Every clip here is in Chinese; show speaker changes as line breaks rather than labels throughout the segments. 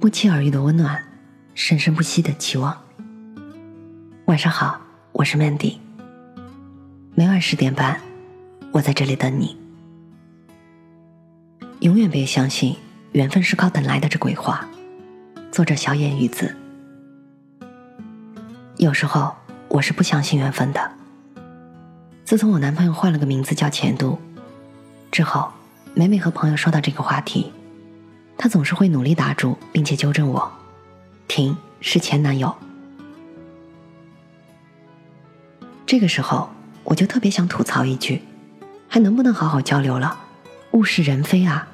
不期而遇的温暖，生生不息的期望。晚上好，我是 Mandy。每晚十点半，我在这里等你。永远别相信缘分是靠等来的这鬼话。作者：小野鱼子。有时候我是不相信缘分的。自从我男朋友换了个名字叫钱度之后，每每和朋友说到这个话题。他总是会努力打住，并且纠正我：“停，是前男友。”这个时候，我就特别想吐槽一句：“还能不能好好交流了？物是人非啊！”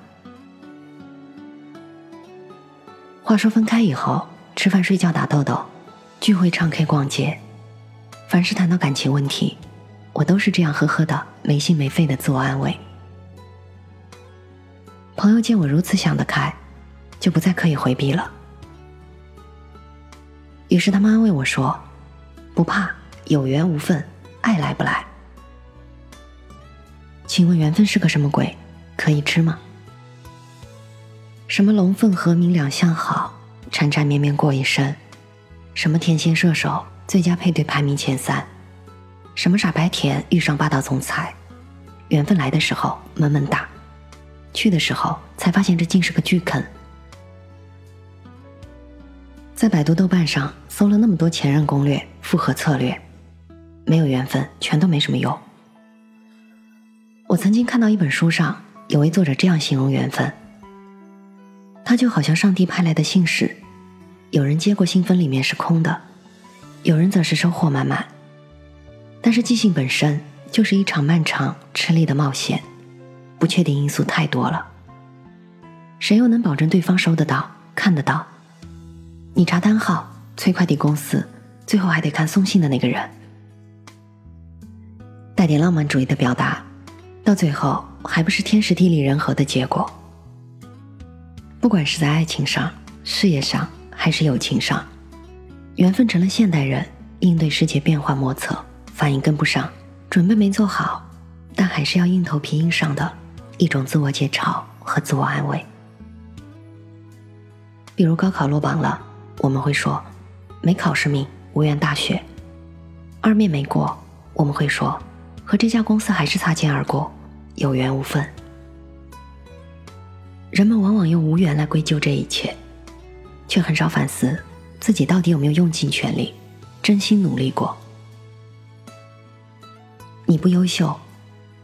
话说分开以后，吃饭、睡觉、打豆豆，聚会、唱 K、逛街，凡是谈到感情问题，我都是这样呵呵的、没心没肺的自我安慰。朋友见我如此想得开，就不再刻意回避了。于是他们安慰我说：“不怕，有缘无分，爱来不来。”请问缘分是个什么鬼？可以吃吗？什么龙凤和鸣两相好，缠缠绵绵过一生？什么天仙射手，最佳配对排名前三？什么傻白甜遇上霸道总裁？缘分来的时候闷闷哒。去的时候才发现这竟是个巨坑。在百度豆瓣上搜了那么多前任攻略、复合策略，没有缘分，全都没什么用。我曾经看到一本书上有位作者这样形容缘分：他就好像上帝派来的信使，有人接过信封里面是空的，有人则是收获满满。但是寄信本身就是一场漫长、吃力的冒险。不确定因素太多了，谁又能保证对方收得到、看得到？你查单号、催快递公司，最后还得看送信的那个人。带点浪漫主义的表达，到最后还不是天时地利人和的结果？不管是在爱情上、事业上，还是友情上，缘分成了现代人应对世界变化莫测、反应跟不上、准备没做好，但还是要硬头皮硬上的。一种自我解嘲和自我安慰，比如高考落榜了，我们会说没考试命，无缘大学；二面没过，我们会说和这家公司还是擦肩而过，有缘无分。人们往往用无缘来归咎这一切，却很少反思自己到底有没有用尽全力，真心努力过。你不优秀，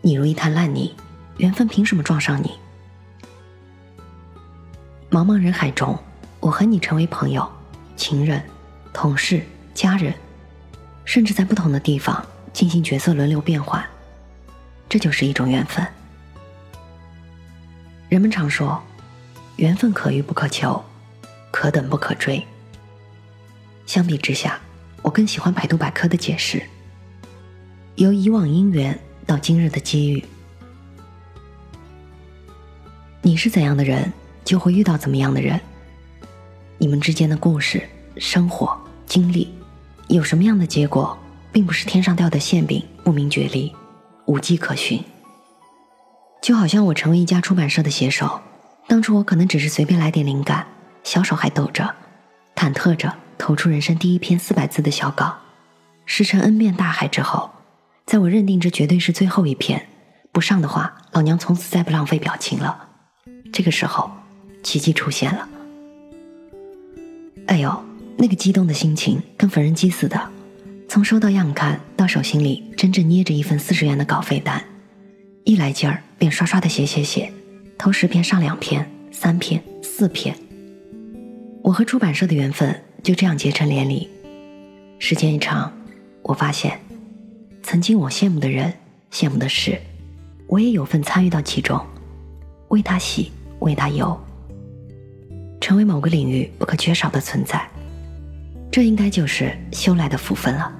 你如一滩烂泥。缘分凭什么撞上你？茫茫人海中，我和你成为朋友、情人、同事、家人，甚至在不同的地方进行角色轮流变换，这就是一种缘分。人们常说，缘分可遇不可求，可等不可追。相比之下，我更喜欢百度百科的解释：由以往姻缘到今日的机遇。你是怎样的人，就会遇到怎么样的人。你们之间的故事、生活经历，有什么样的结果，并不是天上掉的馅饼，不明觉厉，无迹可寻。就好像我成为一家出版社的写手，当初我可能只是随便来点灵感，小手还抖着，忐忑着投出人生第一篇四百字的小稿，石沉 N 遍大海之后，在我认定这绝对是最后一篇，不上的话，老娘从此再不浪费表情了。这个时候，奇迹出现了。哎呦，那个激动的心情跟缝纫机似的，从收到样刊到手心里真正捏着一份四十元的稿费单，一来劲儿便刷刷的写写写，头十篇上两篇、三篇、四篇。我和出版社的缘分就这样结成连理。时间一长，我发现，曾经我羡慕的人、羡慕的事，我也有份参与到其中，为他喜。为他游，成为某个领域不可缺少的存在，这应该就是修来的福分了。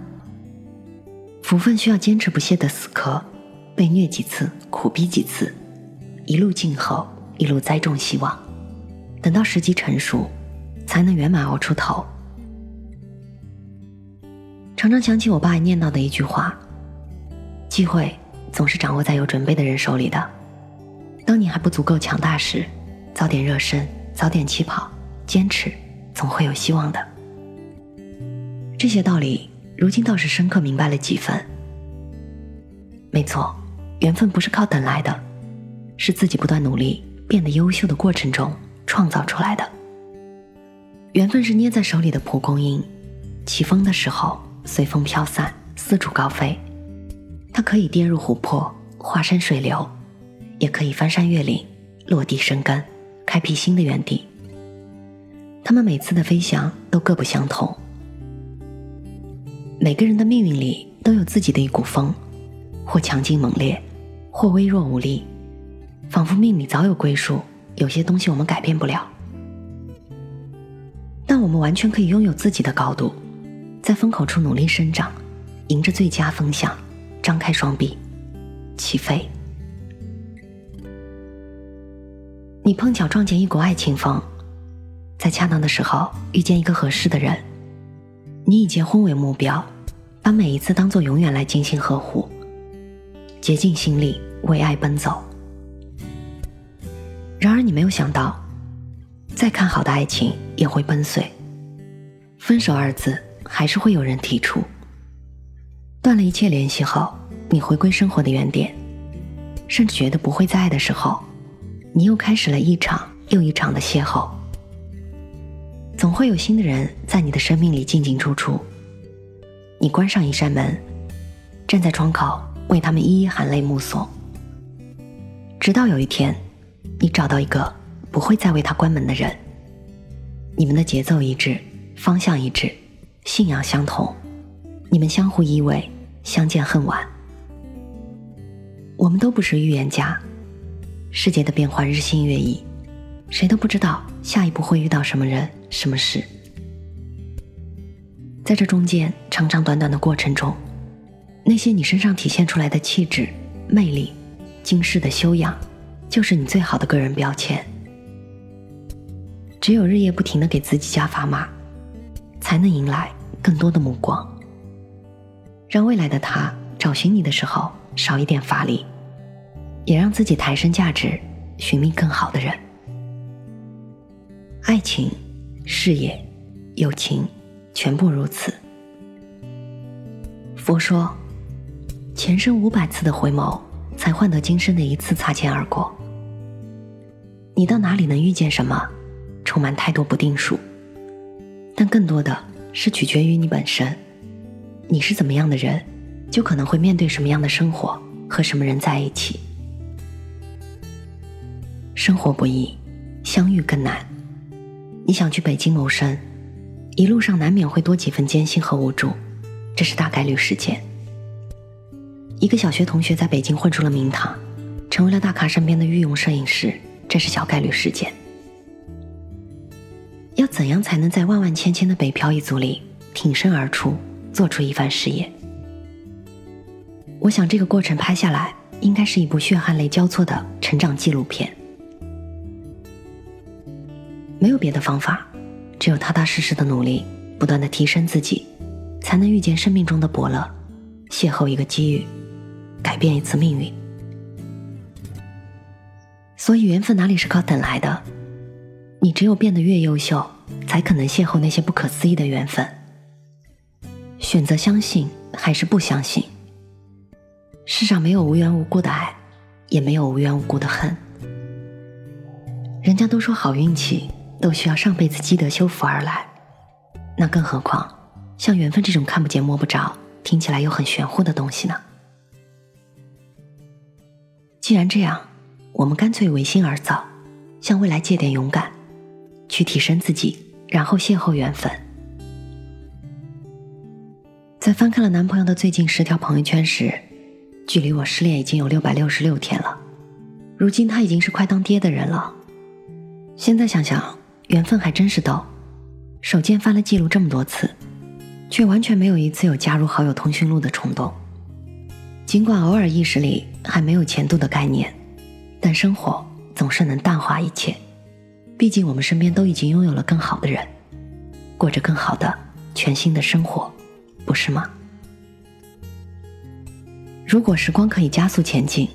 福分需要坚持不懈的死磕，被虐几次，苦逼几次，一路静候，一路栽种希望，等到时机成熟，才能圆满熬出头。常常想起我爸念叨的一句话：机会总是掌握在有准备的人手里的。当你还不足够强大时，早点热身，早点起跑，坚持，总会有希望的。这些道理，如今倒是深刻明白了几分。没错，缘分不是靠等来的，是自己不断努力变得优秀的过程中创造出来的。缘分是捏在手里的蒲公英，起风的时候随风飘散，四处高飞。它可以跌入湖泊，化身水流，也可以翻山越岭，落地生根。开辟新的园地。他们每次的飞翔都各不相同。每个人的命运里都有自己的一股风，或强劲猛烈，或微弱无力，仿佛命里早有归属。有些东西我们改变不了，但我们完全可以拥有自己的高度，在风口处努力生长，迎着最佳风向，张开双臂，起飞。你碰巧撞见一股爱情风，在恰当的时候遇见一个合适的人，你以结婚为目标，把每一次当做永远来精心呵护，竭尽心力为爱奔走。然而你没有想到，再看好的爱情也会崩碎，分手二字还是会有人提出。断了一切联系后，你回归生活的原点，甚至觉得不会再爱的时候。你又开始了一场又一场的邂逅，总会有新的人在你的生命里进进出出。你关上一扇门，站在窗口为他们一一含泪目送，直到有一天，你找到一个不会再为他关门的人。你们的节奏一致，方向一致，信仰相同，你们相互依偎，相见恨晚。我们都不是预言家。世界的变化日新月异，谁都不知道下一步会遇到什么人、什么事。在这中间长长短短的过程中，那些你身上体现出来的气质、魅力、惊世的修养，就是你最好的个人标签。只有日夜不停的给自己加砝码，才能迎来更多的目光，让未来的他找寻你的时候少一点乏力。也让自己抬升价值，寻觅更好的人。爱情、事业、友情，全部如此。佛说，前生五百次的回眸，才换得今生的一次擦肩而过。你到哪里能遇见什么，充满太多不定数。但更多的是取决于你本身。你是怎么样的人，就可能会面对什么样的生活，和什么人在一起。生活不易，相遇更难。你想去北京谋生，一路上难免会多几分艰辛和无助，这是大概率事件。一个小学同学在北京混出了名堂，成为了大咖身边的御用摄影师，这是小概率事件。要怎样才能在万万千千的北漂一族里挺身而出，做出一番事业？我想这个过程拍下来，应该是一部血汗泪交错的成长纪录片。没有别的方法，只有踏踏实实的努力，不断的提升自己，才能遇见生命中的伯乐，邂逅一个机遇，改变一次命运。所以缘分哪里是靠等来的？你只有变得越优秀，才可能邂逅那些不可思议的缘分。选择相信还是不相信？世上没有无缘无故的爱，也没有无缘无故的恨。人家都说好运气。都需要上辈子积德修福而来，那更何况像缘分这种看不见摸不着、听起来又很玄乎的东西呢？既然这样，我们干脆违心而造，向未来借点勇敢，去提升自己，然后邂逅缘分。在翻看了男朋友的最近十条朋友圈时，距离我失恋已经有六百六十六天了，如今他已经是快当爹的人了。现在想想。缘分还真是逗，手贱翻了记录这么多次，却完全没有一次有加入好友通讯录的冲动。尽管偶尔意识里还没有前度的概念，但生活总是能淡化一切。毕竟我们身边都已经拥有了更好的人，过着更好的全新的生活，不是吗？如果时光可以加速前进，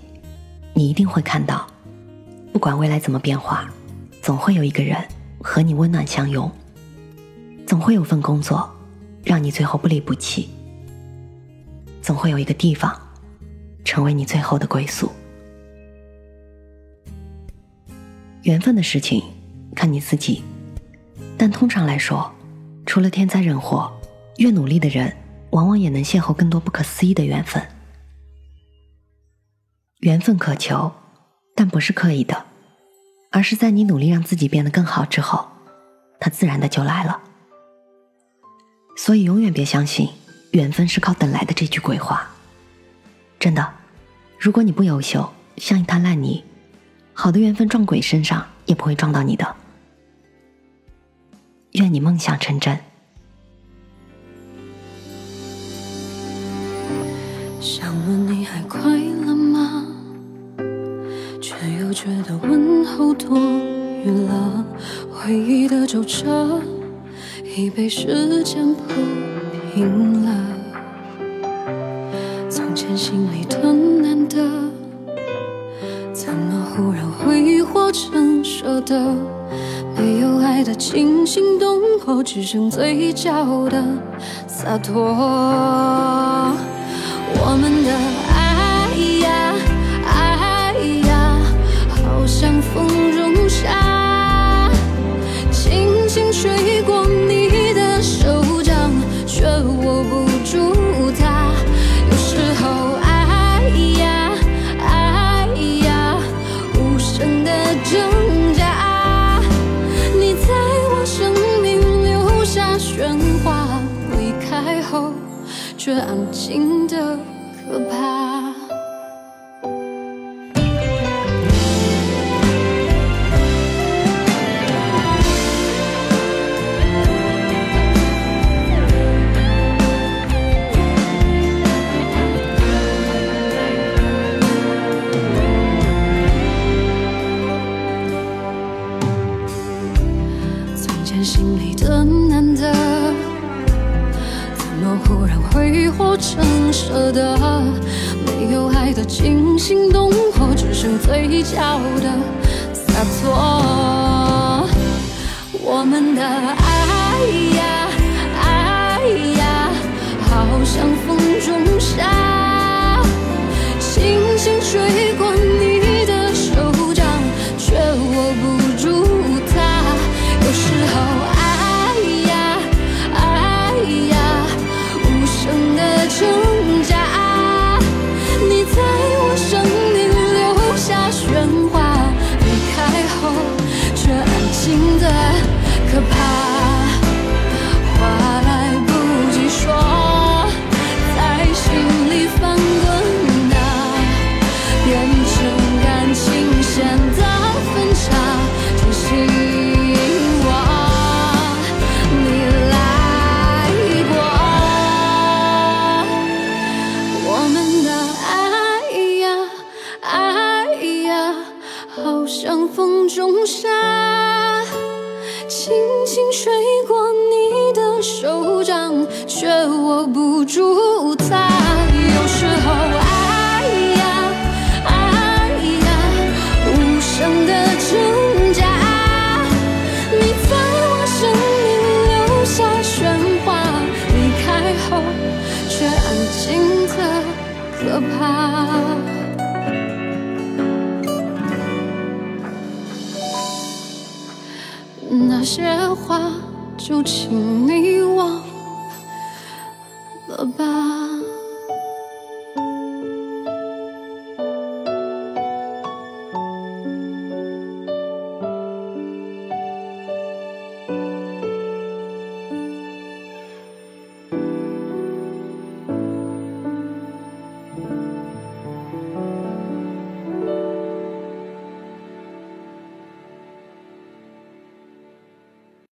你一定会看到，不管未来怎么变化，总会有一个人。和你温暖相拥。总会有份工作，让你最后不离不弃。总会有一个地方，成为你最后的归宿。缘分的事情，看你自己。但通常来说，除了天灾人祸，越努力的人，往往也能邂逅更多不可思议的缘分。缘分可求，但不是刻意的，而是在你努力让自己变得更好之后，它自然的就来了。所以，永远别相信“缘分是靠等来的”这句鬼话。真的，如果你不优秀，像一滩烂泥，好的缘分撞鬼身上也不会撞到你的。愿你梦想成真。
想问你还快觉得问候多余了。回忆的皱褶已被时间铺平了。从前心里的难得，怎么忽然挥霍成舍得？没有爱的惊心动魄，只剩嘴角的洒脱。我们的后却安静的可怕。从前心里的，忽然挥霍成舍得？没有爱的惊心动魄，只剩嘴角的洒脱。我们的爱呀，爱呀，好像风中沙，轻轻吹过你 about